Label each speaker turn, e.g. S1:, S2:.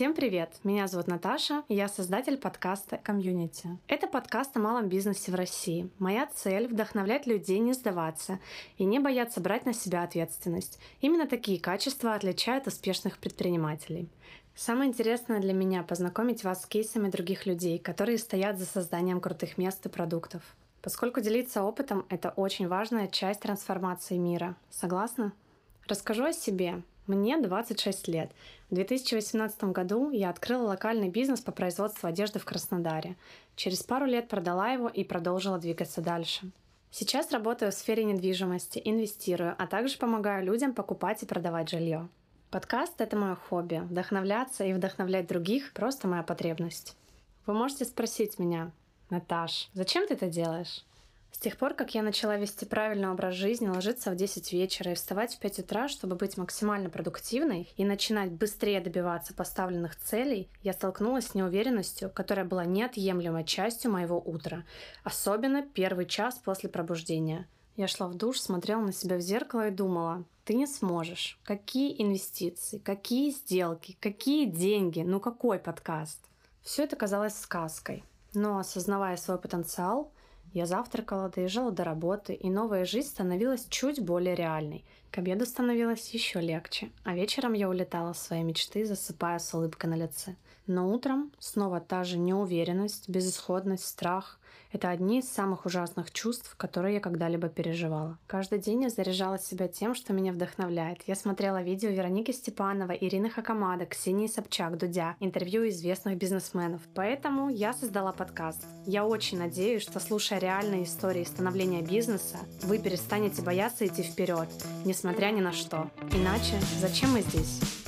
S1: Всем привет! Меня зовут Наташа, и я создатель подкаста «Комьюнити». Это подкаст о малом бизнесе в России. Моя цель — вдохновлять людей не сдаваться и не бояться брать на себя ответственность. Именно такие качества отличают успешных предпринимателей. Самое интересное для меня — познакомить вас с кейсами других людей, которые стоят за созданием крутых мест и продуктов. Поскольку делиться опытом — это очень важная часть трансформации мира. Согласна? Расскажу о себе. Мне 26 лет. В 2018 году я открыла локальный бизнес по производству одежды в Краснодаре. Через пару лет продала его и продолжила двигаться дальше. Сейчас работаю в сфере недвижимости, инвестирую, а также помогаю людям покупать и продавать жилье. Подкаст — это мое хобби. Вдохновляться и вдохновлять других — просто моя потребность. Вы можете спросить меня, Наташ, зачем ты это делаешь? С тех пор, как я начала вести правильный образ жизни, ложиться в 10 вечера и вставать в 5 утра, чтобы быть максимально продуктивной и начинать быстрее добиваться поставленных целей, я столкнулась с неуверенностью, которая была неотъемлемой частью моего утра, особенно первый час после пробуждения. Я шла в душ, смотрела на себя в зеркало и думала, ты не сможешь. Какие инвестиции, какие сделки, какие деньги, ну какой подкаст? Все это казалось сказкой. Но осознавая свой потенциал, я завтракала, доезжала до работы, и новая жизнь становилась чуть более реальной. К обеду становилось еще легче, а вечером я улетала в свои мечты, засыпая с улыбкой на лице. Но утром снова та же неуверенность, безысходность, страх, это одни из самых ужасных чувств, которые я когда-либо переживала. Каждый день я заряжала себя тем, что меня вдохновляет. Я смотрела видео Вероники Степанова, Ирины Хакамада, Ксении Собчак, Дудя, интервью известных бизнесменов. Поэтому я создала подкаст. Я очень надеюсь, что слушая реальные истории становления бизнеса, вы перестанете бояться идти вперед, несмотря ни на что. Иначе зачем мы здесь?